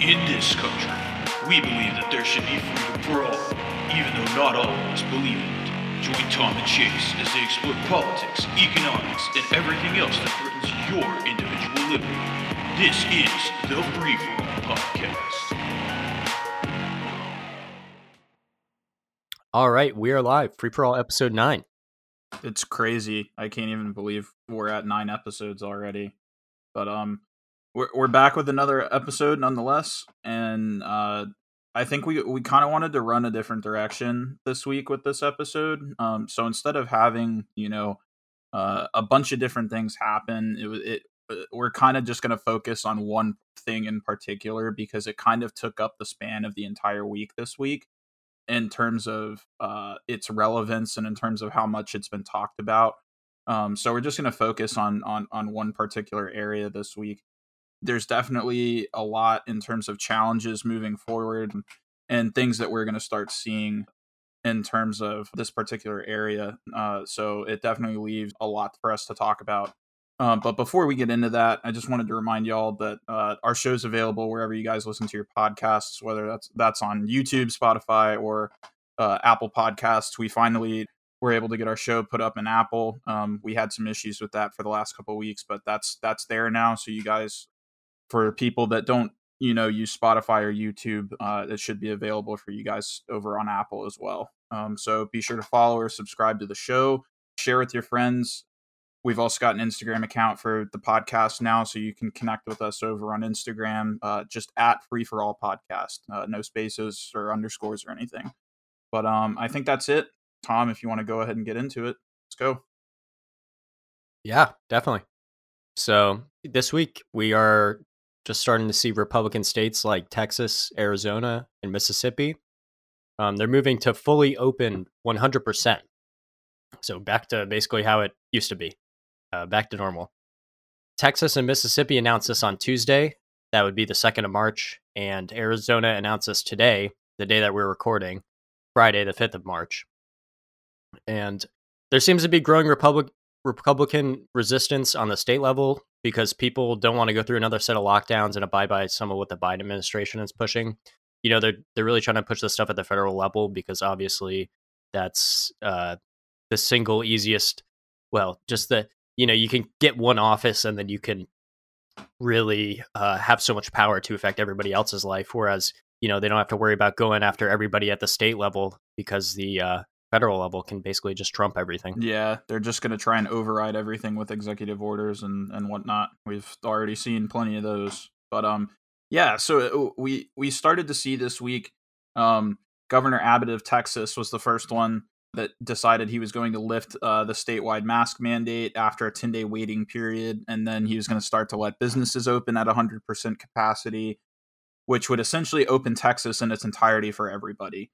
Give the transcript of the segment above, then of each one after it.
In this country, we believe that there should be freedom for all, even though not all of us believe in it. Join Tom and Chase as they explore politics, economics, and everything else that threatens your individual liberty. This is the Free For All Podcast. All right, we are live. Free for all episode nine. It's crazy. I can't even believe we're at nine episodes already. But um, we're we're back with another episode nonetheless, and uh, I think we we kind of wanted to run a different direction this week with this episode. Um, so instead of having you know uh, a bunch of different things happen, it it uh, we're kind of just going to focus on one thing in particular because it kind of took up the span of the entire week this week in terms of uh, its relevance and in terms of how much it's been talked about. Um, so we're just going to focus on on on one particular area this week. There's definitely a lot in terms of challenges moving forward and, things that we're going to start seeing in terms of this particular area. Uh, so it definitely leaves a lot for us to talk about. Um, but before we get into that, I just wanted to remind y'all that uh, our show's available wherever you guys listen to your podcasts, whether that's that's on YouTube, Spotify, or uh, Apple Podcasts. We finally were able to get our show put up in Apple. Um, we had some issues with that for the last couple weeks, but that's that's there now. So you guys, for people that don't you know use Spotify or YouTube, uh, it should be available for you guys over on Apple as well. Um, so be sure to follow or subscribe to the show. Share with your friends We've also got an Instagram account for the podcast now, so you can connect with us over on Instagram, uh, just at Free for All Podcast, uh, no spaces or underscores or anything. But um, I think that's it. Tom, if you want to go ahead and get into it, let's go. Yeah, definitely. So this week we are just starting to see Republican states like Texas, Arizona, and Mississippi. Um, they're moving to fully open 100%. So back to basically how it used to be uh, back to normal. Texas and Mississippi announced this on Tuesday. That would be the 2nd of March. And Arizona announced this today, the day that we're recording, Friday, the 5th of March. And there seems to be growing Republic, Republican resistance on the state level because people don't want to go through another set of lockdowns and abide by some of what the Biden administration is pushing. You know, they're they're really trying to push this stuff at the federal level because obviously that's uh, the single easiest. Well, just the you know you can get one office and then you can really uh, have so much power to affect everybody else's life whereas you know they don't have to worry about going after everybody at the state level because the uh, federal level can basically just trump everything Yeah, they're just going to try and override everything with executive orders and and whatnot. We've already seen plenty of those. But um, yeah. So uh, we we started to see this week. Um, Governor Abbott of Texas was the first one that decided he was going to lift uh, the statewide mask mandate after a 10 day waiting period. And then he was going to start to let businesses open at 100% capacity, which would essentially open Texas in its entirety for everybody.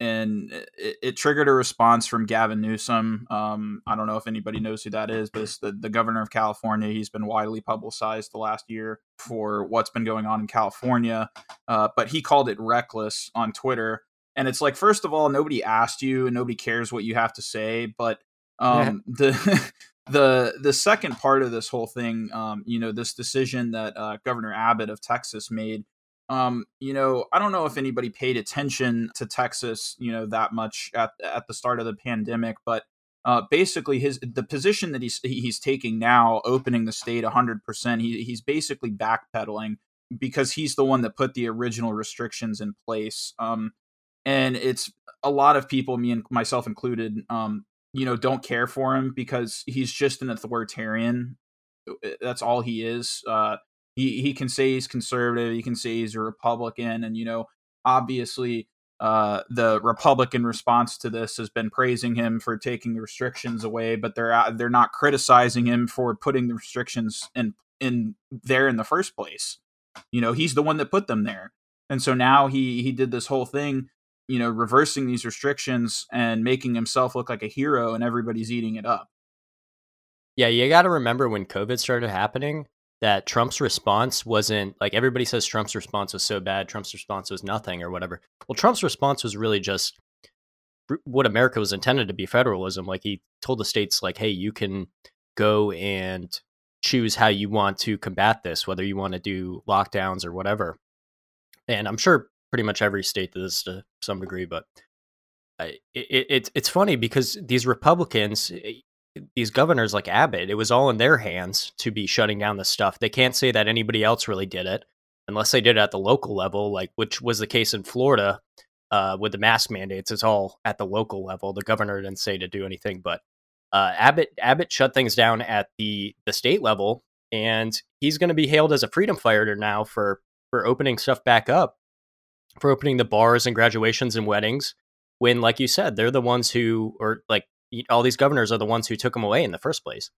And it, it triggered a response from Gavin Newsom. Um, I don't know if anybody knows who that is, but it's the, the governor of California. He's been widely publicized the last year for what's been going on in California. Uh, but he called it reckless on Twitter and it's like first of all nobody asked you and nobody cares what you have to say but um yeah. the the the second part of this whole thing um you know this decision that uh, governor abbott of texas made um you know i don't know if anybody paid attention to texas you know that much at at the start of the pandemic but uh, basically his the position that he's he's taking now opening the state 100% he, he's basically backpedaling because he's the one that put the original restrictions in place um and it's a lot of people, me and myself included, um, you know, don't care for him because he's just an authoritarian. Uh, that's all he is. Uh, he he can say he's conservative, he can say he's a Republican, and you know, obviously, uh, the Republican response to this has been praising him for taking the restrictions away, but they're they're not criticizing him for putting the restrictions in in there in the first place. You know, he's the one that put them there, and so now he he did this whole thing you know, reversing these restrictions and making himself look like a hero and everybody's eating it up. Yeah, you got to remember when COVID started happening that Trump's response wasn't like everybody says Trump's response was so bad, Trump's response was nothing or whatever. Well, Trump's response was really just what America was intended to be federalism. Like he told the states like, "Hey, you can go and choose how you want to combat this, whether you want to do lockdowns or whatever." and I'm sure pretty much every state does to some degree, but it, it, it's it's funny because these Republicans, eh, these governors like Abbott, it was all in their hands to be shutting down this stuff. They can't say that anybody else really did it unless they did it at the local level, like which was the case in Florida uh, with the mask mandates. It's all at the local level. The governor didn't say to do anything, but uh, Abbott Abbott shut things down at the the state level, and he's going to be hailed as a freedom fighter now for for opening stuff back up, for opening the bars and graduations and weddings. When, like you said, they're the ones who, or like all these governors are the ones who took him away in the first place.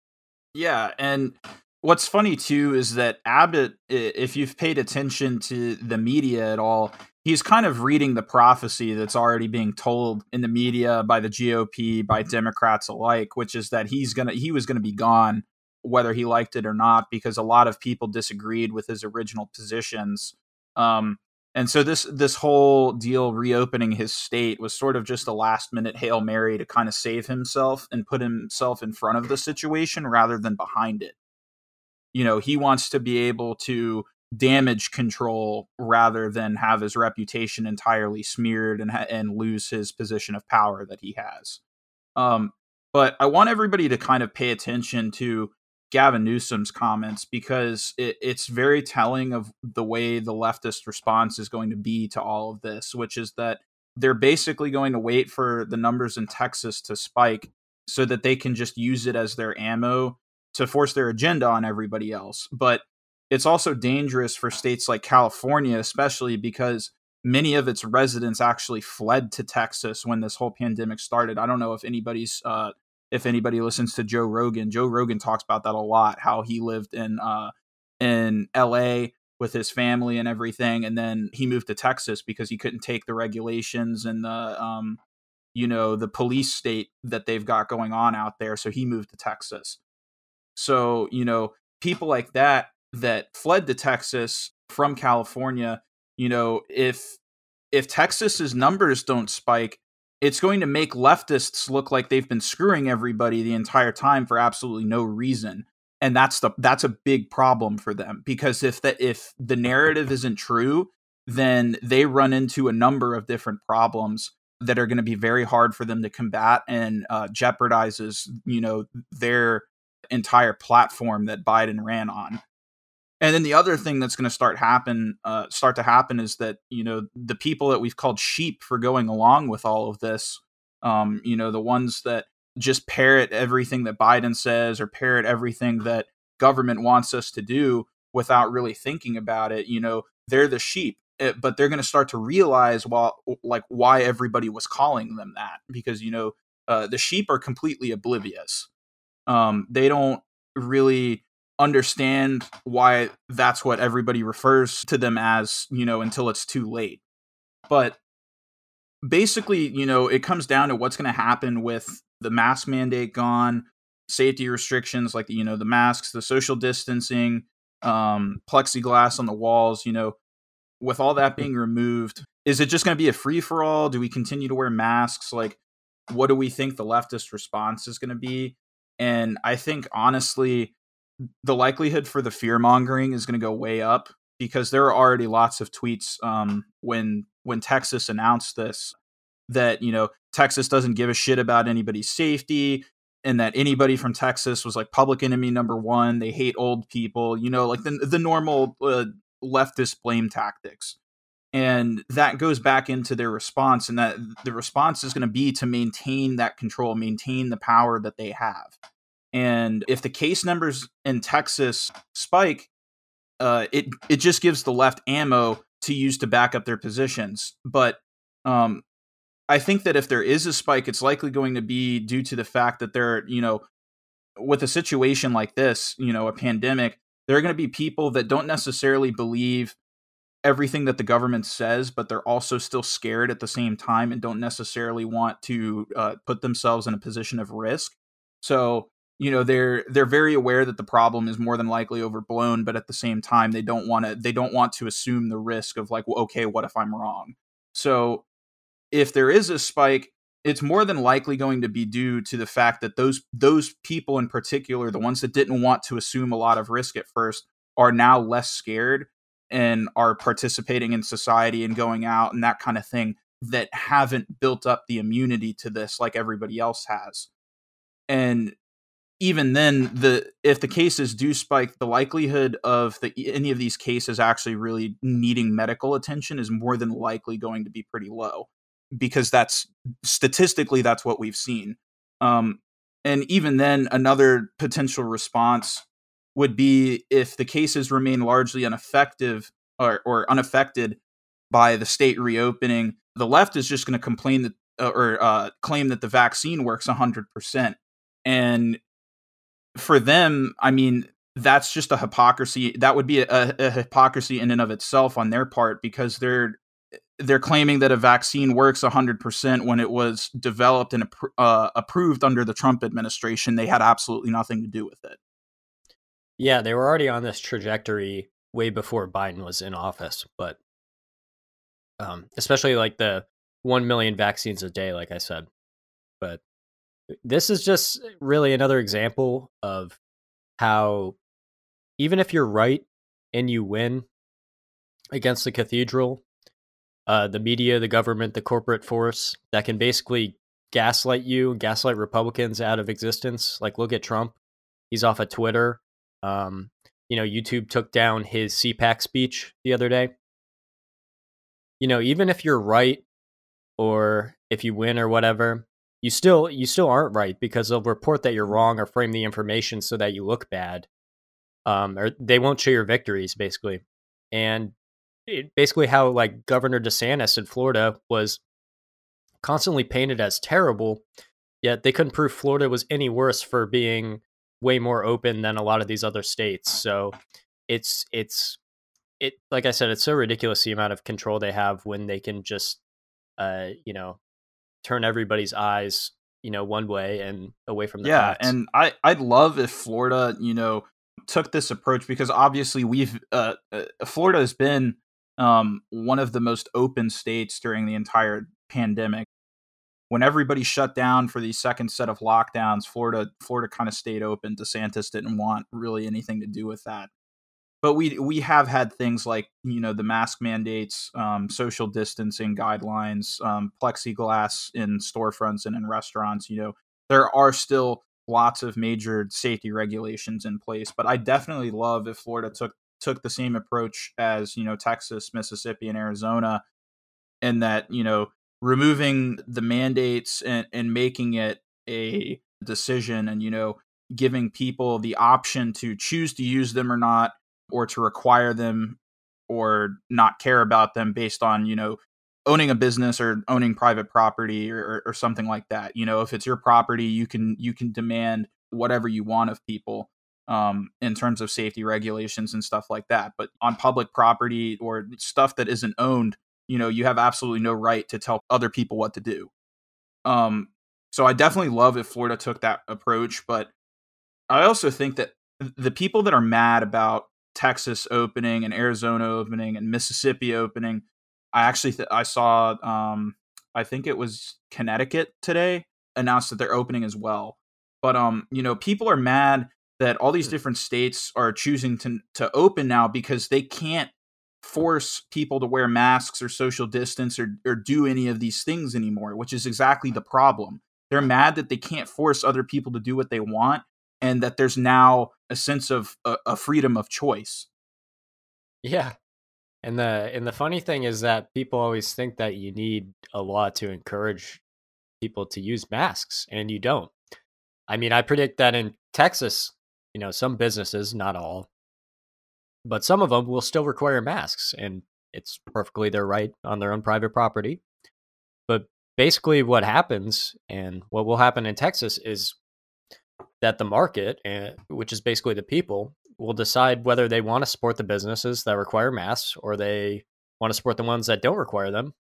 Yeah, and what's funny too is that Abbott, if you've paid attention to the media at all, he's kind of reading the prophecy that's already being told in the media by the GOP, by Democrats alike, which is that he's gonna he was gonna be gone whether he liked it or not, because a lot of people disagreed with his original positions. Um, and so this this whole deal reopening his state was sort of just a last minute hail mary to kind of save himself and put himself in front of the situation rather than behind it. You know, he wants to be able to damage control rather than have his reputation entirely smeared and and lose his position of power that he has. Um, but I want everybody to kind of pay attention to Gavin Newsom's comments because it, it's very telling of the way the leftist response is going to be to all of this, which is that they're basically going to wait for the numbers in Texas to spike so that they can just use it as their ammo to force their agenda on everybody else. But it's also dangerous for states like California, especially because many of its residents actually fled to Texas when this whole pandemic started. I don't know if anybody's uh, if anybody listens to Joe Rogan, Joe Rogan talks about that a lot. How he lived in uh, in L.A. with his family and everything, and then he moved to Texas because he couldn't take the regulations and the um, you know the police state that they've got going on out there. So he moved to Texas. So you know people like that that fled to Texas from California. You know if if Texas's numbers don't spike, it's going to make leftists look like they've been screwing everybody the entire time for absolutely no reason. And that's the that's a big problem for them because if the if the narrative isn't true then they run into a number of different problems that are going to be very hard for them to combat and uh, jeopardizes you know their entire platform that Biden ran on and then the other thing that's going to start happen, uh, start to happen, is that you know the people that we've called sheep for going along with all of this, um, you know, the ones that just parrot everything that Biden says or parrot everything that government wants us to do without really thinking about it. You know, they're the sheep, it, eh, but they're going to start to realize while like why everybody was calling them that because you know uh, the sheep are completely oblivious. Um, they don't really understand why that's what everybody refers to them as, you know, until it's too late. But basically, you know, it comes down to what's going to happen with the mask mandate gone, safety restrictions like you know, the masks, the social distancing, um, plexiglass on the walls, you know, with all that being removed, is it just going to be a free for all? Do we continue to wear masks? Like, what do we think the leftist response is going to be? And I think honestly, the likelihood for the fear mongering is going to go way up because there are already lots of tweets um, when when Texas announced this that you know Texas doesn't give a shit about anybody's safety and that anybody from Texas was like public enemy number one. They hate old people, you know, like the the normal uh, leftist blame tactics. And that goes back into their response, and that the response is going to be to maintain that control, maintain the power that they have. And if the case numbers in Texas spike, uh, it it just gives the left ammo to use to back up their positions. But um, I think that if there is a spike, it's likely going to be due to the fact that there, you know, with a situation like this, you know, a pandemic, there are going to be people that don't necessarily believe everything that the government says, but they're also still scared at the same time and don't necessarily want to uh, put themselves in a position of risk. So you know they're they're very aware that the problem is more than likely overblown but at the same time they don't want to they don't want to assume the risk of like well, okay what if i'm wrong so if there is a spike it's more than likely going to be due to the fact that those those people in particular the ones that didn't want to assume a lot of risk at first are now less scared and are participating in society and going out and that kind of thing that haven't built up the immunity to this like everybody else has. And even then the if the cases do spike the likelihood of the any of these cases actually really needing medical attention is more than likely going to be pretty low because that's statistically that's what we've seen. Um, and even then another potential response would be if the cases remain largely ineffective or, or unaffected by the state reopening the left is just going to complain that uh, or uh, claim that the vaccine works 100% and for them, I mean, that's just a hypocrisy. That would be a, a, hypocrisy in and of itself on their part because they're they're claiming that a vaccine works 100% when it was developed and uh, approved under the Trump administration. They had absolutely nothing to do with it. Yeah, they were already on this trajectory way before Biden was in office, but um, especially like the 1 million vaccines a day, like I said. But this is just really another example of how even if you're right and you win against the cathedral, uh, the media, the government, the corporate force that can basically gaslight you, gaslight Republicans out of existence. Like, look at Trump; he's off of Twitter. Um, you know, YouTube took down his CPAC speech the other day. You know, even if you're right or if you win or whatever, you still you still aren't right because they'll report that you're wrong or frame the information so that you look bad. Um, or they won't show your victories basically, and it, basically how like Governor DeSantis in Florida was constantly painted as terrible, yet they couldn't prove Florida was any worse for being way more open than a lot of these other states. So it's it's it like I said, it's so ridiculous the amount of control they have when they can just uh, you know, turn everybody's eyes you know one way and away from the yeah and i i'd love if florida you know took this approach because obviously we've uh, uh, florida has been um, one of the most open states during the entire pandemic. When everybody shut down for the second set of lockdowns florida florida kind of stayed open. Desantis didn't want really anything to do with that but we we have had things like you know the mask mandates, um, social distancing guidelines, um, plexiglass in storefronts and in restaurants. You know there are still lots of major safety regulations in place, but I definitely love if Florida took took the same approach as you know Texas, Mississippi, and Arizona, and that you know removing the mandates and, and making it a decision and you know giving people the option to choose to use them or not or to require them or not care about them based on you know owning a business or owning private property or, or, something like that you know if it's your property you can you can demand whatever you want of people um, in terms of safety regulations and stuff like that but on public property or stuff that isn't owned you know you have absolutely no right to tell other people what to do. Um, so i definitely love if florida took that approach but i also think that the people that are mad about Texas opening and Arizona opening and Mississippi opening. I actually th- I saw um I think it was Connecticut today announced that they're opening as well. But um you know people are mad that all these hmm. different states are choosing to to open now because they can't force people to wear masks or social distance or or do any of these things anymore, which is exactly the problem. They're mad that they can't force other people to do what they want and that there's now a sense of a, a freedom of choice. Yeah. And the and the funny thing is that people always think that you need a law to encourage people to use masks and you don't. I mean, I predict that in Texas, you know, some businesses, not all, but some of them will still require masks and it's perfectly their right on their own private property. But basically what happens and what will happen in Texas is that the market, which is basically the people, will decide whether they want to support the businesses that require masks or they want to support the ones that don't require them.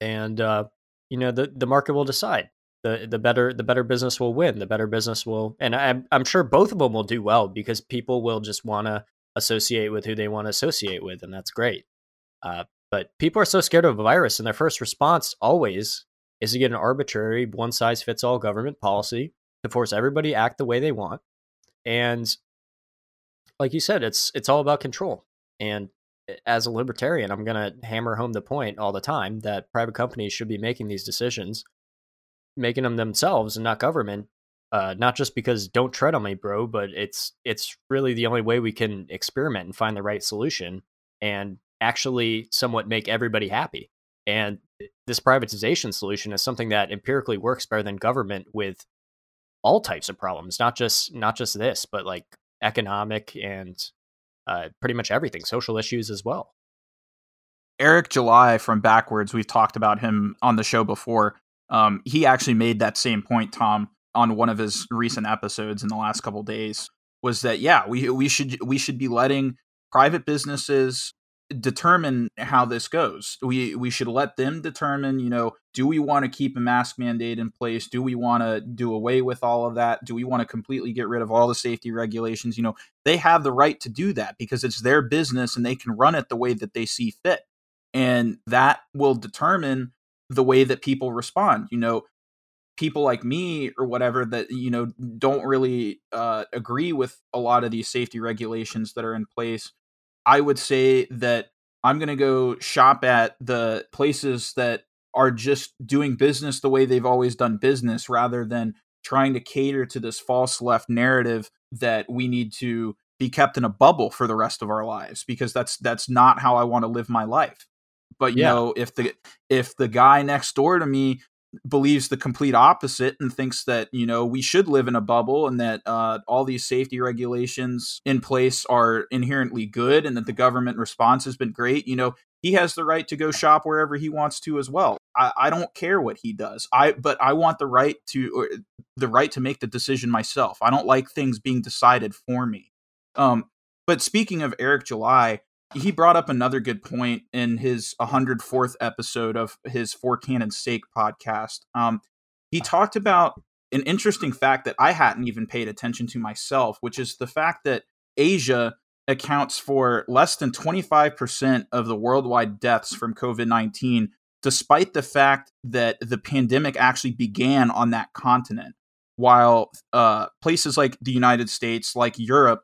And uh, you know, the the market will decide. the the better The better business will win. The better business will, and I'm I'm sure both of them will do well because people will just want to associate with who they want to associate with, and that's great. Uh, but people are so scared of a virus, and their first response always is to get an arbitrary, one size fits all government policy to force everybody to act the way they want. And like you said, it's it's all about control. And as a libertarian, I'm going to hammer home the point all the time that private companies should be making these decisions, making them themselves and not government. Uh, not just because don't tread on me, bro, but it's it's really the only way we can experiment and find the right solution and actually somewhat make everybody happy. And this privatization solution is something that empirically works better than government with all types of problems, not just not just this, but like economic and uh, pretty much everything, social issues as well. Eric July from Backwordz, we've talked about him on the show before. Um, he actually made that same point, Tom, on one of his recent episodes in the last couple days. Was that yeah, we we should we should be letting private businesses determine how this goes. We we should let them determine, you know, do we want to keep a mask mandate in place? Do we want to do away with all of that? Do we want to completely get rid of all the safety regulations? You know, they have the right to do that because it's their business and they can run it the way that they see fit. And that will determine the way that people respond. You know, people like me or whatever that you know don't really uh, agree with a lot of these safety regulations that are in place I would say that I'm going to go shop at the places that are just doing business the way they've always done business rather than trying to cater to this false left narrative that we need to be kept in a bubble for the rest of our lives because that's that's not how I want to live my life. But you yeah. know, if the if the guy next door to me believes the complete opposite and thinks that you know we should live in a bubble and that uh, all these safety regulations in place are inherently good and that the government response has been great you know he has the right to go shop wherever he wants to as well. I, I don't care what he does. I but i want the right to the right to make the decision myself. I don't like things being decided for me. Um but speaking of eric july he brought up another good point in his 104th episode of his For Canon's Sake podcast. Um, he talked about an interesting fact that I hadn't even paid attention to myself, which is the fact that Asia accounts for less than 25% of the worldwide deaths from COVID 19, despite the fact that the pandemic actually began on that continent. While uh, places like the United States, like Europe,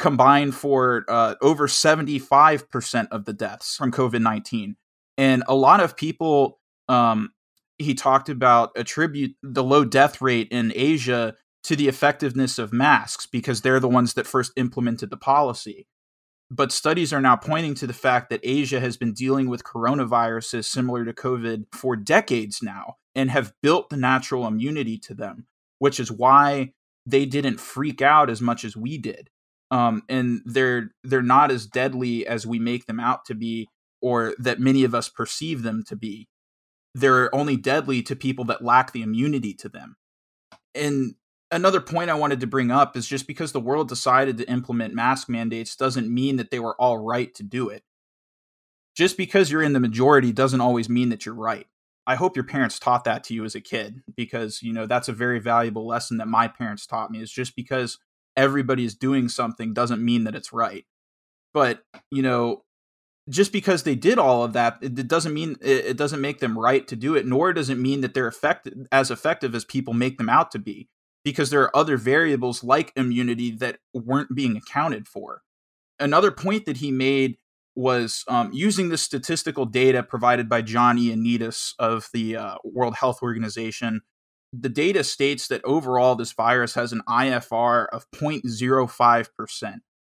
combined for uh, over 75% of the deaths from COVID 19. And a lot of people, um, he talked about attribute the low death rate in Asia to the effectiveness of masks because they're the ones that first implemented the policy. But studies are now pointing to the fact that Asia has been dealing with coronaviruses similar to COVID for decades now and have built the natural immunity to them, which is why they didn't freak out as much as we did um, and they're they're not as deadly as we make them out to be, or that many of us perceive them to be. They're only deadly to people that lack the immunity to them. And another point I wanted to bring up is just because the world decided to implement mask mandates doesn't mean that they were all right to do it. Just because you're in the majority doesn't always mean that you're right. I hope your parents taught that to you as a kid because, you know, that's a very valuable lesson that my parents taught me is just because everybody's doing something doesn't mean that it's right. But, you know, just because they did all of that, it, doesn't mean it, doesn't make them right to do it, nor does it mean that they're effective as effective as people make them out to be, because there are other variables like immunity that weren't being accounted for. Another point that he made was um, using the statistical data provided by John Ioannidis of the uh, World Health Organization the data states that overall this virus has an IFR of 0.05%,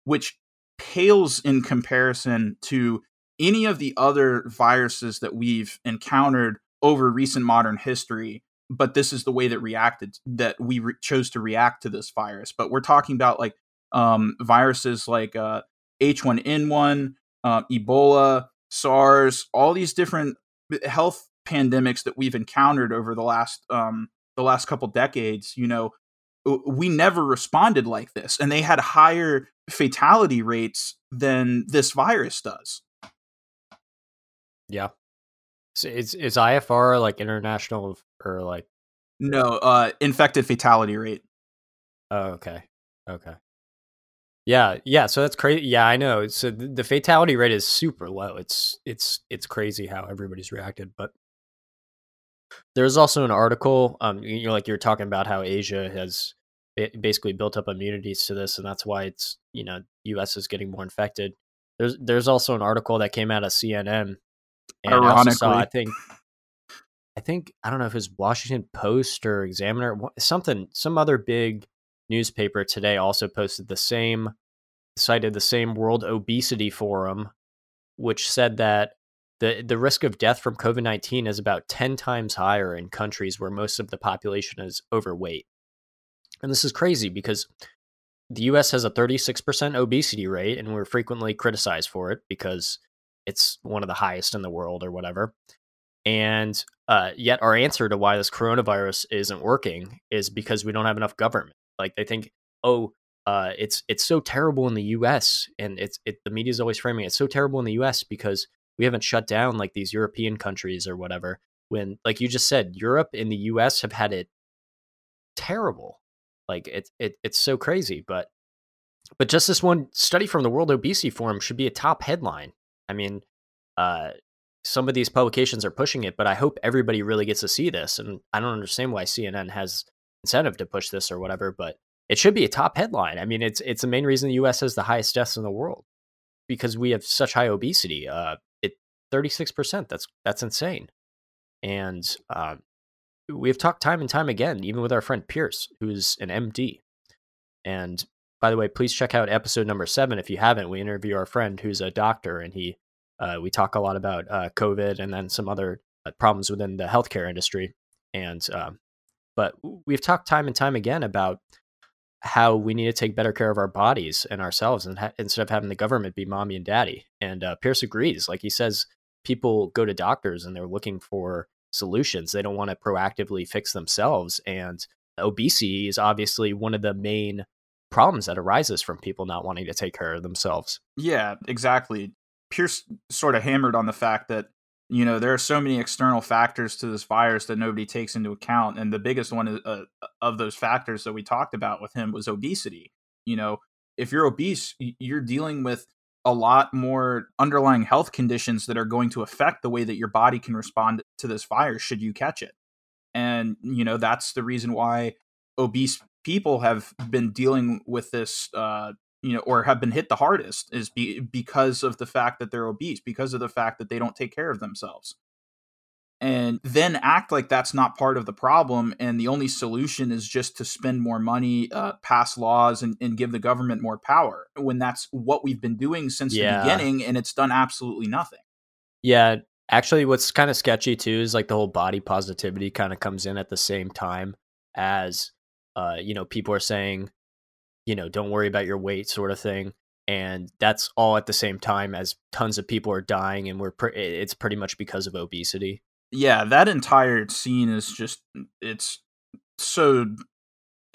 which pales in comparison to any of the other viruses that we've encountered over recent modern history. But this is the way that reacted that we re- chose to react to this virus. But we're talking about like um, viruses like uh, H1N1, uh, Ebola, SARS, all these different health pandemics that we've encountered over the last um, the last couple decades, you know, we never responded like this, and they had higher fatality rates than this virus does. Yeah. So is is IFR like international or like no uh infected fatality rate? Oh, okay. Okay. Yeah, yeah. So that's crazy. Yeah, I know. So the fatality rate is super low. It's it's it's crazy how everybody's reacted. But there's also an article, um, you know, like you're talking about how Asia has basically built up immunities to this, and that's why it's you know U.S. is getting more infected. There's there's also an article that came out of CNN, and I saw I think I think I don't know if it's Washington Post or Examiner, something some other big newspaper today also posted the same cited the same World Obesity Forum, which said that the the risk of death from COVID nineteen is about ten times higher in countries where most of the population is overweight. And this is crazy because the US has a 36% obesity rate, and we're frequently criticized for it because it's one of the highest in the world or whatever. And uh, yet, our answer to why this coronavirus isn't working is because we don't have enough government. Like they think, oh, uh, it's it's so terrible in the U.S. and it's it, the media is always framing it. it's so terrible in the U.S. because we haven't shut down like these European countries or whatever. When, like you just said, Europe and the U.S. have had it terrible like it's it, it's so crazy, but but just this one study from the World Obesity Forum should be a top headline. I mean, uh, some of these publications are pushing it, but I hope everybody really gets to see this. And I don't understand why CNN has incentive to push this or whatever, but it should be a top headline. I mean, it's it's the main reason the U.S. has the highest deaths in the world because we have such high obesity. Uh, it thirty six percent. That's that's insane. And uh, we have talked time and time again, even with our friend Pierce, who's an MD. And by the way, please check out episode number seven if you haven't. We interview our friend who's a doctor, and he uh, we talk a lot about uh, COVID and then some other uh, problems within the healthcare industry. And um, but we've talked time and time again about how we need to take better care of our bodies and ourselves, and ha- instead of having the government be mommy and daddy. And uh, Pierce agrees. Like he says, people go to doctors and they're looking for solutions. They don't want to proactively fix themselves. And obesity is obviously one of the main problems that arises from people not wanting to take care of themselves. Yeah, exactly. Pierce sort of hammered on the fact that you know there are so many external factors to this virus that nobody takes into account and the biggest one is, uh, of those factors that we talked about with him was obesity you know if you're obese you're dealing with a lot more underlying health conditions that are going to affect the way that your body can respond to this virus should you catch it. And, you know, that's the reason why obese people have been dealing with this, uh, you know, or have been hit the hardest is be- because of the fact that they're obese, because of the fact that they don't take care of themselves and then act like that's not part of the problem and the only solution is just to spend more money uh, pass laws and, and, give the government more power when that's what we've been doing since yeah. the beginning and it's done absolutely nothing yeah actually what's kind of sketchy too is like the whole body positivity kind of comes in at the same time as uh, you know people are saying you know don't worry about your weight sort of thing and that's all at the same time as tons of people are dying and we're pre- it's pretty much because of obesity yeah, that entire scene is just it's so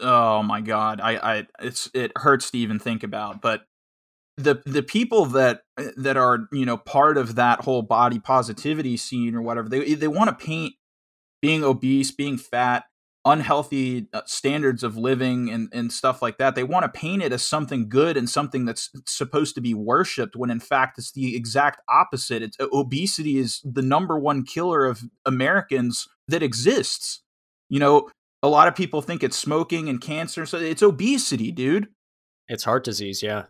oh my god. I I it's it hurts to even think about, but the the people that eh, that are, you know, part of that whole body positivity scene or whatever, they they want to paint being obese, being fat unhealthy uh, standards of living and, and stuff like that. They want to paint it as something good and something that's supposed to be worshipped when in fact it's the exact opposite. It's, uh, obesity is the number one killer of Americans that exists. You know, a lot of people think it's smoking and cancer. So it's obesity, dude. It's heart disease, yeah.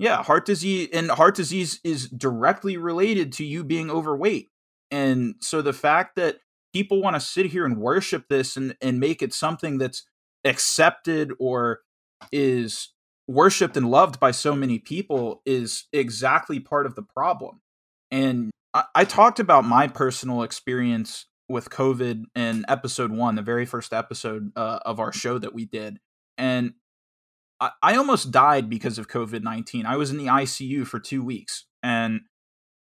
Yeah, heart disease and heart disease is directly related to you being overweight. And so the fact that people want to sit here and worship this and, and make it something that's accepted or is worshipped and loved by so many people is exactly part of the problem. And I, I talked about my personal experience with COVID in episode one, the very first episode uh, of our show that we did. And I, I almost died because of COVID 19. I was in the ICU for two weeks. And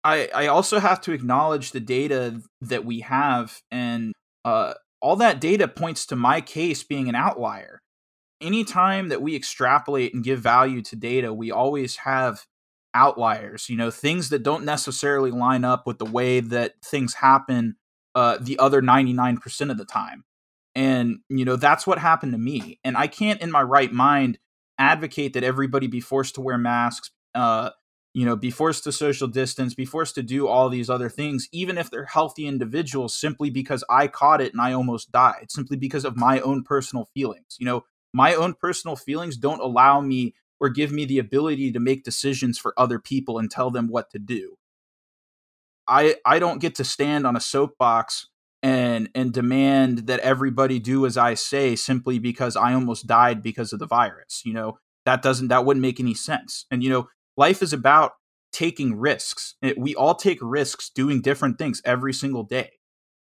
I, I also have to acknowledge the data that we have, and uh, all that data points to my case being an outlier. Anytime that we extrapolate and give value to data, we always have outliers, you know, things that don't necessarily line up with the way that things happen uh, the other 99% of the time. And, you know, that's what happened to me. And I can't, in my right mind, advocate that everybody be forced to wear masks, uh, you know, be forced to social distance, be forced to do all these other things, even if they're healthy individuals, simply because I caught it and I almost died, simply because of my own personal feelings. You know, my own personal feelings don't allow me or give me the ability to make decisions for other people and tell them what to do. I I don't get to stand on a soapbox and and demand that everybody do as I say simply because I almost died because of the virus. You know, that doesn't that wouldn't make any sense. And you know, life is about taking risks. We all take risks doing different things every single day.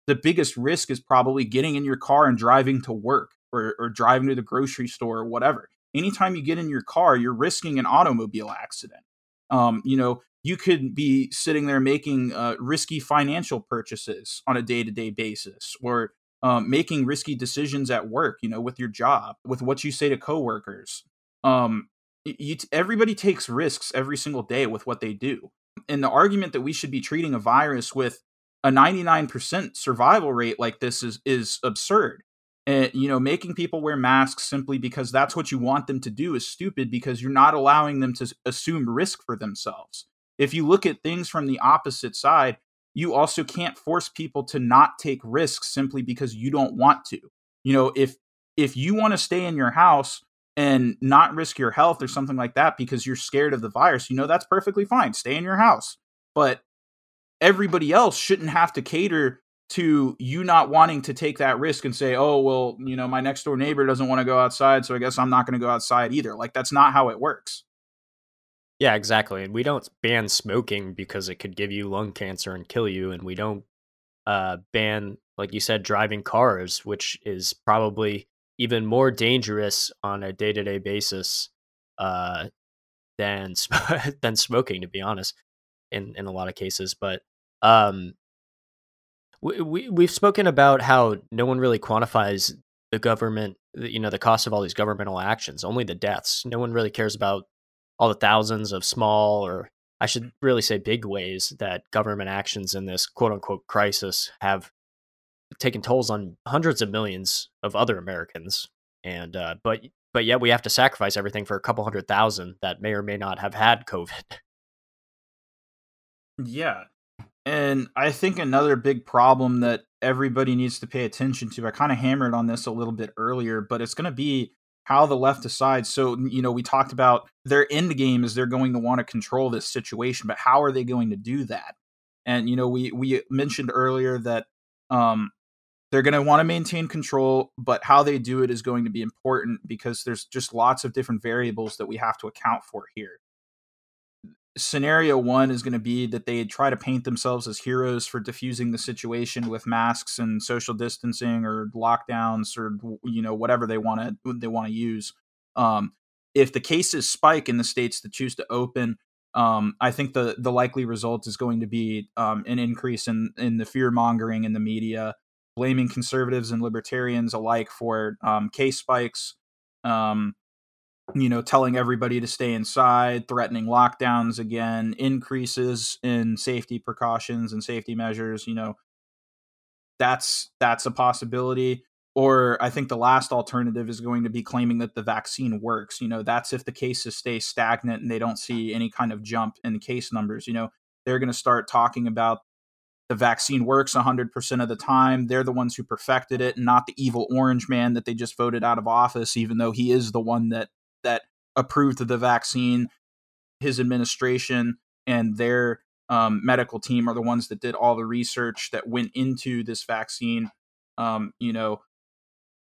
The biggest risk is probably getting in your car and driving to work or, or driving to the grocery store or whatever. Anytime you get in your car, you're risking an automobile accident. Um, you know, you could be sitting there making uh, risky financial purchases on a day-to-day basis or um, making risky decisions at work you know with your job with what you say to coworkers um, you, everybody takes risks every single day with what they do. And the argument that we should be treating a virus with a 99% survival rate like this is is absurd. And you know making people wear masks simply because that's what you want them to do is stupid because you're not allowing them to assume risk for themselves. If you look at things from the opposite side, you also can't force people to not take risks simply because you don't want to. You know, if if you want to stay in your house and not risk your health or something like that because you're scared of the virus, you know, that's perfectly fine. Stay in your house. But everybody else shouldn't have to cater to you not wanting to take that risk and say, oh, well, you know, my next door neighbor doesn't want to go outside, so I guess I'm not going to go outside either. Like, that's not how it works. Yeah, exactly. And we don't ban smoking because it could give you lung cancer and kill you. And we don't uh, ban, like you said, driving cars, which is probably even more dangerous on a day to day basis uh, than than smoking, to be honest, in in a lot of cases. But um, we, we we've spoken about how no one really quantifies the government, you know, the cost of all these governmental actions. Only the deaths. No one really cares about all the thousands of small or I should really say big ways that government actions in this quote unquote crisis have taken tolls on hundreds of millions of other Americans. And uh, but but yet we have to sacrifice everything for a couple hundred thousand that may or may not have had COVID. Yeah. And I think another big problem that everybody needs to pay attention to, I kind of hammered on this a little bit earlier, but it's going to be how the left decides. So, you know, we talked about their end game is they're going to want to control this situation, but how are they going to do that? And you know, we we mentioned earlier that um, they're going to want to maintain control, but how they do it is going to be important because there's just lots of different variables that we have to account for here. Scenario one is going to be that they try to paint themselves as heroes for diffusing the situation with masks and social distancing or lockdowns or you know whatever they want to they want to use. Um, if the cases spike in the states that choose to open um, I think the the likely result is going to be um, an increase in in the fear mongering in the media, blaming conservatives and libertarians alike for um, case spikes, um, you know, telling everybody to stay inside, threatening lockdowns again, increases in safety precautions and safety measures, you know, that's that's a possibility. Or I think the last alternative is going to be claiming that the vaccine works. You know, that's if the cases stay stagnant and they don't see any kind of jump in the case numbers. You know, they're going to start talking about the vaccine works 100% of the time. They're the ones who perfected it, not the evil orange man that they just voted out of office, even though he is the one that that approved the vaccine, his administration and their um, medical team are the ones that did all the research that went into this vaccine. Um, you know,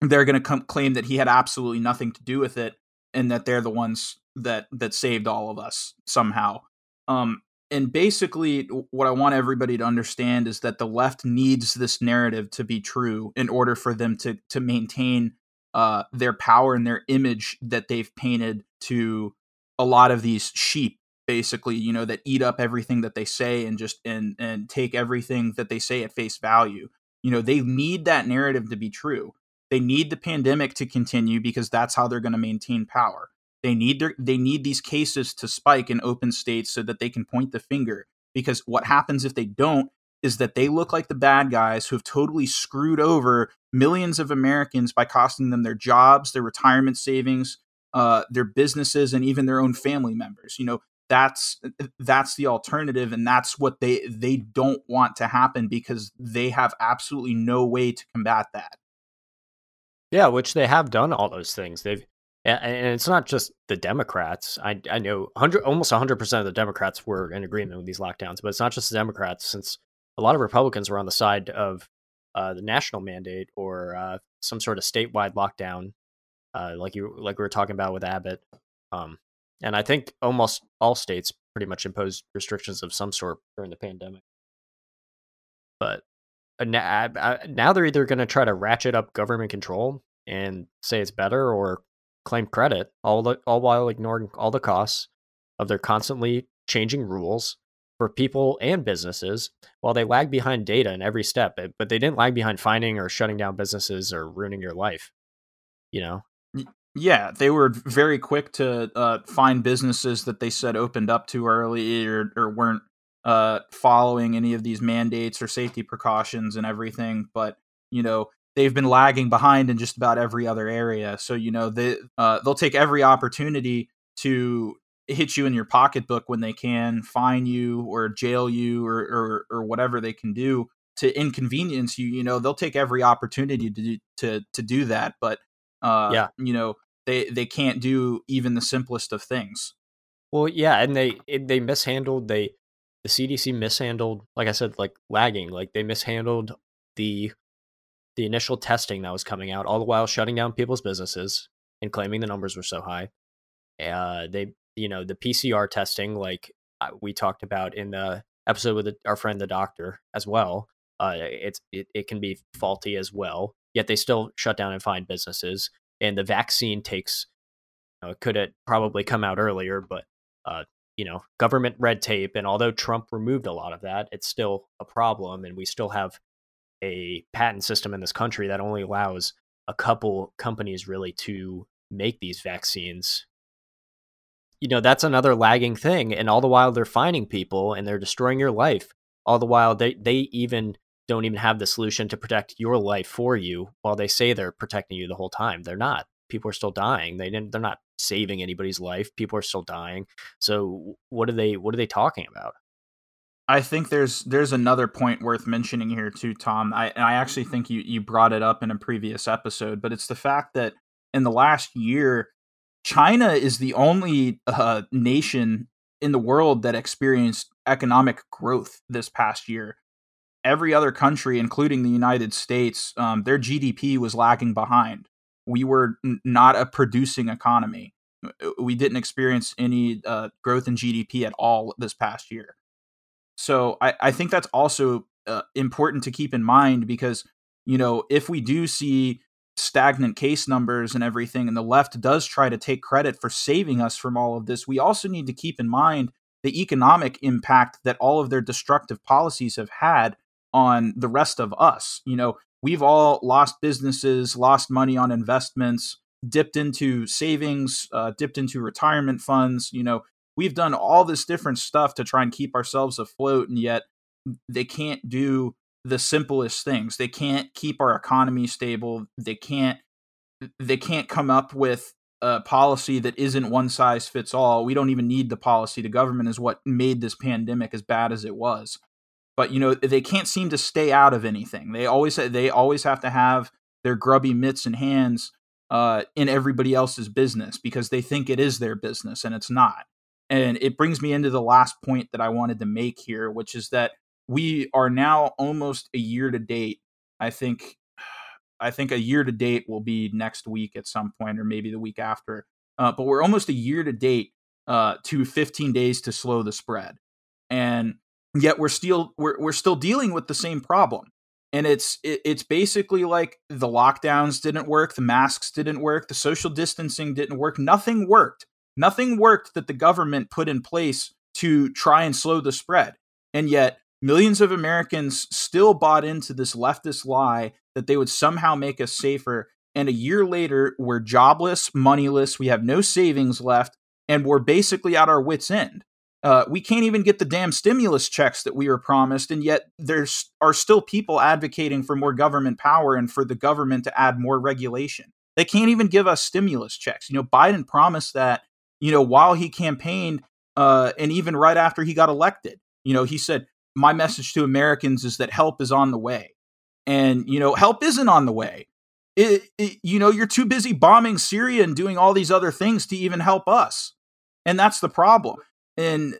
they're going to claim that he had absolutely nothing to do with it, and that they're the ones that that saved all of us somehow. Um, and basically, what I want everybody to understand is that the left needs this narrative to be true in order for them to to maintain uh, their power and their image that they've painted to a lot of these sheep basically you know that eat up everything that they say and just and and take everything that they say at face value. You know they need that narrative to be true. They need the pandemic to continue because that's how they're going to maintain power they need their they need these cases to spike in open states so that they can point the finger because what happens if they don't is that they look like the bad guys who have totally screwed over millions of Americans by costing them their jobs, their retirement savings, uh, their businesses, and even their own family members. You know, that's that's the alternative, and that's what they they don't want to happen because they have absolutely no way to combat that. Yeah, which they have done all those things. They've and it's not just the Democrats. I I know hundred almost hundred percent of the Democrats were in agreement with these lockdowns, but it's not just the Democrats. Since a lot of Republicans were on the side of uh, the national mandate or uh, some sort of statewide lockdown, uh, like you like we were talking about with Abbott. Um, and I think almost all states pretty much imposed restrictions of some sort during the pandemic. But uh, now they're either going to try to ratchet up government control and say it's better, or claim credit, all the all while ignoring all the costs of their constantly changing rules for people and businesses while they lag behind data in every step but they didn't lag behind finding or shutting down businesses or ruining your life you know? Yeah they were very quick to uh, find businesses that they said opened up too early or, or weren't uh, following any of these mandates or safety precautions and everything but you know they've been lagging behind in just about every other area. So you know they uh, they'll take every opportunity to hit you in your pocketbook when they can, fine you or jail you or or, or whatever they can do to inconvenience you. You know they'll take every opportunity to do, to to do that, but uh, yeah, you know they they can't do even the simplest of things. Well, yeah, and they they mishandled they the CDC mishandled like I said like lagging like they mishandled the the initial testing that was coming out, all the while shutting down people's businesses and claiming the numbers were so high. Uh, they, you know, the PCR testing, like uh, we talked about in the episode with the, our friend the doctor as well. Uh, it's it, it can be faulty as well. Yet they still shut down and find businesses. And the vaccine takes, you know, could it probably come out earlier, but uh, you know, government red tape. And although Trump removed a lot of that, it's still a problem, and we still have a patent system in this country that only allows a couple companies really to make these vaccines. You know that's another lagging thing and all the while they're finding people and they're destroying your life all the while they they even don't even have the solution to protect your life for you while they say they're protecting you the whole time. They're not. People are still dying. They didn't they're not saving anybody's life. People are still dying. So what are they what are they talking about I think there's there's another point worth mentioning here too, Tom. I I actually think you you brought it up in a previous episode, but it's the fact that in the last year, China is the only uh, nation in the world that experienced economic growth this past year. Every other country, including the United States, um, their GDP was lagging behind. We were n- not a producing economy. We didn't experience any uh, growth in GDP at all this past year. So I, I think that's also uh, important to keep in mind because, you know, if we do see stagnant case numbers and everything, and the left does try to take credit for saving us from all of this, we also need to keep in mind the economic impact that all of their destructive policies have had on the rest of us. You know, we've all lost businesses, lost money on investments, dipped into savings, uh, dipped into retirement funds. You know, we've done all this different stuff to try and keep ourselves afloat and yet they can't do the simplest things. They can't keep our economy stable. They can't they can't come up with a policy that isn't one size fits all. We don't even need the policy. The government is what made this pandemic as bad as it was. But you know they can't seem to stay out of anything. They always they always have to have their grubby mitts and hands uh, in everybody else's business because they think it is their business and it's not and it brings me into the last point that I wanted to make here, which is that we are now almost a year to date. I think I think a year to date will be next week at some point, or maybe the week after. Uh, but we're almost a year to date uh, to 15 days to slow the spread, and yet we're still we're we're still dealing with the same problem. And it's it, it's basically like the lockdowns didn't work, the masks didn't work, the social distancing didn't work, nothing worked. Nothing worked that the government put in place to try and slow the spread. And yet, millions of Americans still bought into this leftist lie that they would somehow make us safer. And a year later, we're jobless, moneyless, we have no savings left, and we're basically at our wits' end. Uh, we can't even get the damn stimulus checks that we were promised, and yet there are still people advocating for more government power and for the government to add more regulation. They can't even give us stimulus checks. You know, Biden promised that you know, while he campaigned uh, and even right after he got elected. You know, he said, My message to Americans is that help is on the way. And, you know, help isn't on the way. it, it, you know, you're too busy bombing Syria and doing all these other things to even help us. And that's the problem. And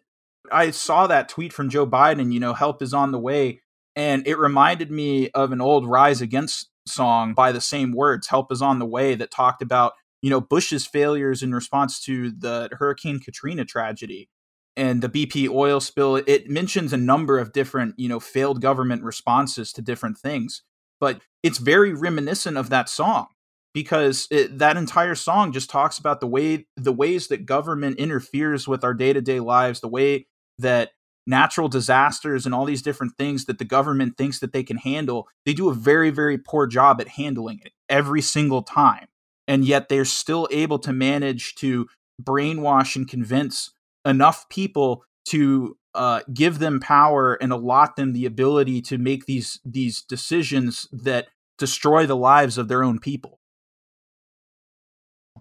I saw that tweet from Joe Biden, you know, help is on the way. And it reminded me of an old Rise Against song by the same words, Help is on the way, that talked about, you know, Bush's failures in response to the Hurricane Katrina tragedy and the BP oil spill. It mentions a number of different, you know, failed government responses to different things. But it's very reminiscent of that song because it, that entire song just talks about the way the ways that government interferes with our day-to-day lives the way that natural disasters and all these different things that the government thinks that they can handle they do a very very poor job at handling it every single time and yet they're still able to manage to brainwash and convince enough people to uh, give them power and allot them the ability to make these these decisions that destroy the lives of their own people.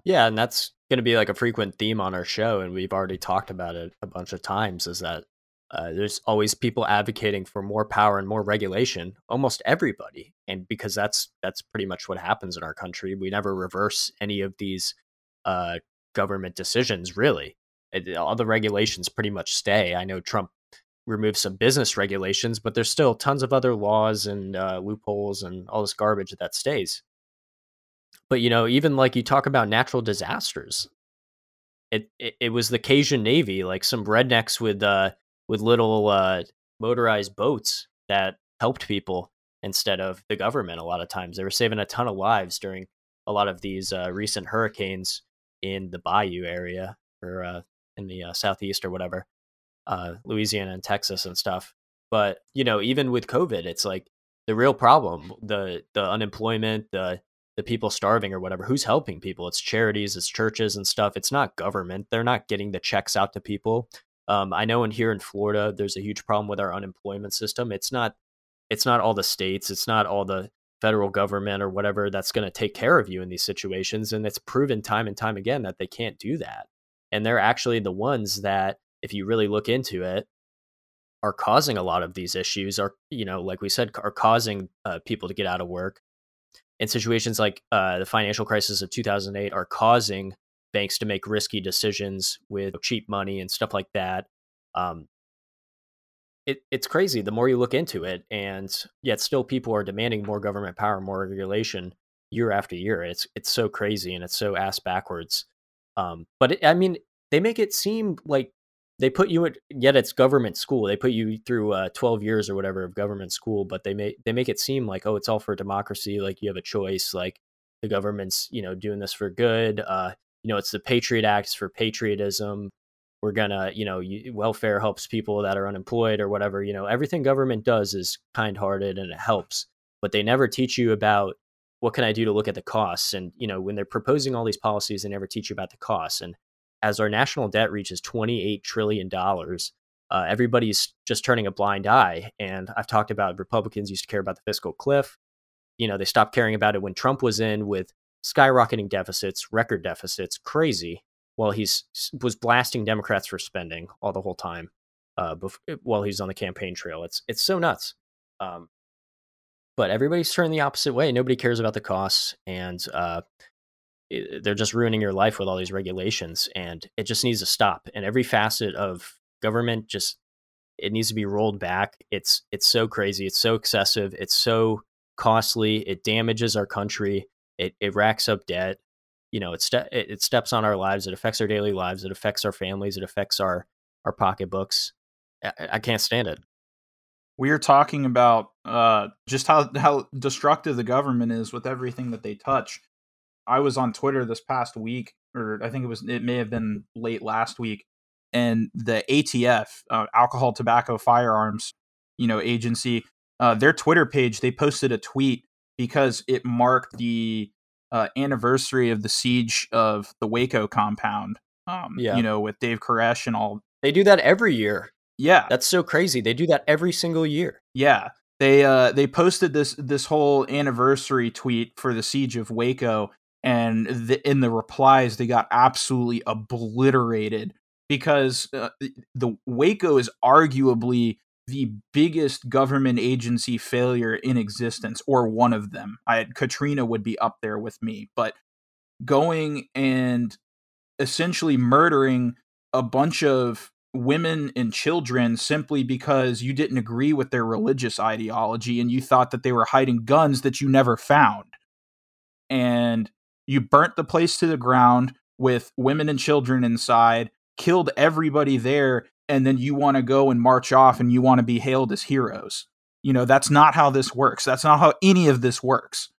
Yeah, and that's going to be like a frequent theme on our show, and we've already talked about it a bunch of times. Is that uh, there's always people advocating for more power and more regulation, almost everybody, and because that's that's pretty much what happens in our country. We never reverse any of these uh, government decisions, really it, all the regulations pretty much stay. I know Trump removed some business regulations, but there's still tons of other laws and uh, loopholes and all this garbage that stays. But you know, even like you talk about natural disasters, it it, it was the Cajun Navy, like some rednecks with uh with little uh, motorized boats that helped people instead of the government. A lot of times, they were saving a ton of lives during a lot of these uh, recent hurricanes in the Bayou area or uh, in the uh, southeast or whatever, uh, Louisiana and Texas and stuff. But you know, even with COVID, it's like the real problem the the unemployment, the the people starving or whatever. Who's helping people? It's charities, it's churches and stuff. It's not government. They're not getting the checks out to people. Um, I know in here in Florida, there's a huge problem with our unemployment system. It's not it's not all the states. It's not all the federal government or whatever that's going to take care of you in these situations. And it's proven time and time again that they can't do that and they're actually the ones that if you really look into it are causing a lot of these issues are you know like we said are causing uh, people to get out of work and situations like uh, the financial crisis of 2008 are causing banks to make risky decisions with cheap money and stuff like that um, it, it's crazy the more you look into it and yet still people are demanding more government power more regulation year after year it's it's so crazy and it's so ass backwards um, but it, I mean, they make it seem like they put you at yet it's government school. They put you through uh, 12 years or whatever of government school, but they make they make it seem like oh, it's all for democracy. Like you have a choice. Like the government's you know doing this for good. Uh, you know, it's the Patriot Acts for patriotism. We're gonna, you know, welfare helps people that are unemployed or whatever. You know, everything government does is kind-hearted and it helps, but they never teach you about what can I do to look at the costs? And you know, when they're proposing all these policies, they never teach you about the costs. And as our national debt reaches 28 trillion dollars, uh, everybody's just turning a blind eye. And I've talked about Republicans used to care about the fiscal cliff. You know, they stopped caring about it when Trump was in with skyrocketing deficits, record deficits, crazy. While he's was blasting Democrats for spending all the whole time, uh, bef- while he's on the campaign trail. It's it's so nuts. Um, but everybody's turned the opposite way. Nobody cares about the costs, and uh, they're just ruining your life with all these regulations. And it just needs to stop. And every facet of government just it needs to be rolled back. It's it's so crazy. It's so excessive. It's so costly. It damages our country. It it racks up debt. You know, it, ste- it, it steps on our lives. It affects our daily lives. It affects our families. It affects our our pocketbooks. I, I can't stand it we are talking about uh, just how how destructive the government is with everything that they touch. I was on Twitter this past week, or I think it was it may have been late last week, and the ATF, uh, Alcohol, Tobacco, Firearms, you know, agency, uh, their Twitter page, they posted a tweet because it marked the uh, anniversary of the siege of the Waco compound. Um, yeah. you know, with Dave Koresh and all. They do that every year. Yeah. That's so crazy. They do that every single year. Yeah. They uh they posted this this whole anniversary tweet for the siege of Waco and the, in the replies they got absolutely obliterated because uh, the Waco is arguably the biggest government agency failure in existence, or one of them. I Katrina would be up there with me, but going and essentially murdering a bunch of women and children simply because you didn't agree with their religious ideology and you thought that they were hiding guns that you never found. And you burnt the place to the ground with women and children inside, killed everybody there, and then you want to go and march off and you want to be hailed as heroes. You know, that's not how this works. That's not how any of this works.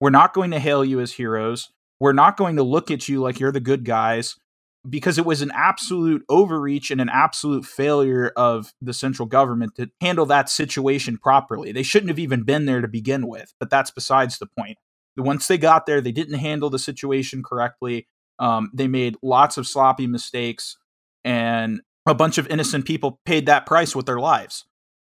We're not going to hail you as heroes. We're not going to look at you like you're the good guys because it was an absolute overreach and an absolute failure of the central government to handle that situation properly. They shouldn't have even been there to begin with, but that's besides the point. Once they got there, they didn't handle the situation correctly. Um, they made lots of sloppy mistakes, and a bunch of innocent people paid that price with their lives.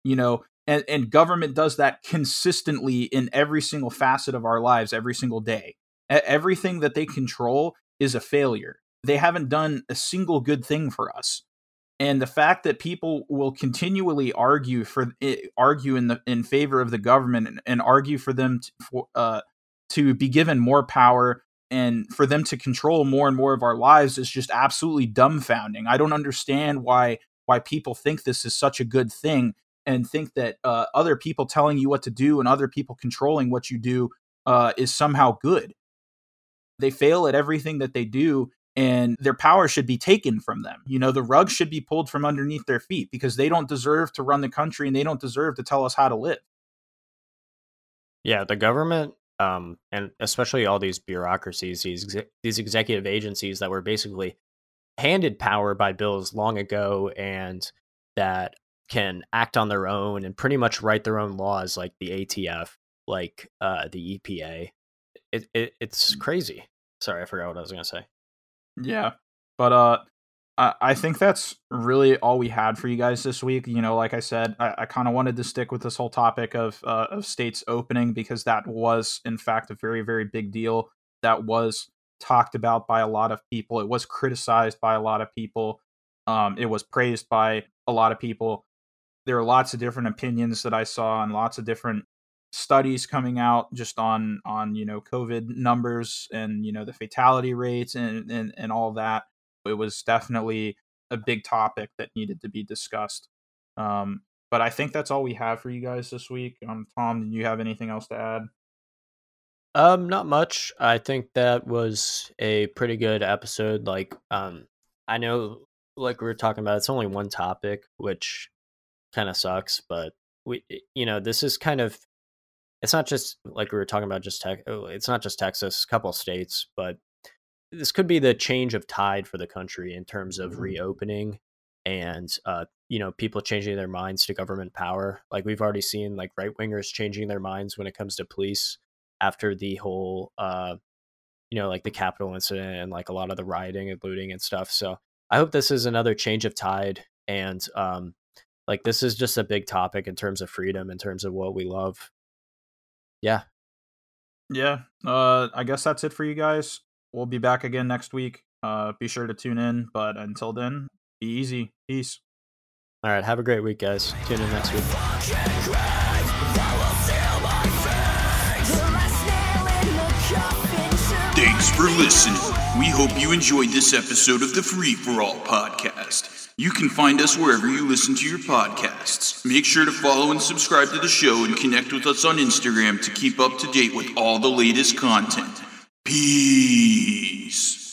You know, and, and government does that consistently in every single facet of our lives every single day. Everything that they control is a failure they haven't done a single good thing for us and the fact that people will continually argue for eh, argue in the in favor of the government and, and argue for them to, for, uh, to be given more power and for them to control more and more of our lives is just absolutely dumbfounding. I don't understand why why people think this is such a good thing and think that uh, other people telling you what to do and other people controlling what you do uh, is somehow good. They fail at everything that they do, and their power should be taken from them. You know, the rug should be pulled from underneath their feet because they don't deserve to run the country and they don't deserve to tell us how to live. Yeah, the government um, and especially all these bureaucracies, these these executive agencies that were basically handed power by bills long ago and that can act on their own and pretty much write their own laws like the ATF, like uh, the EPA. It, it, it's mm. crazy. Sorry, I forgot what I was going to say. Yeah. But uh I, think that's really all we had for you guys this week. You know, like I said, I, I kind of wanted to stick with this whole topic of uh, of states opening because that was, in fact, a very very big deal. That was talked about by a lot of people. It was criticized by a lot of people. Um, it was praised by a lot of people. There are lots of different opinions that I saw and lots of different studies coming out just on on you know covid numbers and you know the fatality rates and and, and all that it was definitely a big topic that needed to be discussed um but i think that's all we have for you guys this week um tom do you have anything else to add? Um not much i think that was a pretty good episode like um i know like we were talking about it's only one topic which kind of sucks but we you know this is kind of it's not just like we were talking about just tech oh, it's not just texas a couple states but this could be the change of tide for the country in terms of mm-hmm. reopening and uh, you know people changing their minds to government power like we've already seen like right wingers changing their minds when it comes to police after the whole uh, you know like the capitol incident and like a lot of the rioting and looting and stuff so i hope this is another change of tide and um like this is just a big topic in terms of freedom in terms of what we love yeah. Yeah. Uh, I guess that's it for you guys. We'll be back again next week. Uh, be sure to tune in. But until then, be easy. Peace. All right. Have a great week, guys. Tune in next week. Thanks for listening. We hope you enjoyed this episode of the Free for All podcast. You can find us wherever you listen to your podcasts. Make sure to follow and subscribe to the show and connect with us on Instagram to keep up to date with all the latest content. Peace.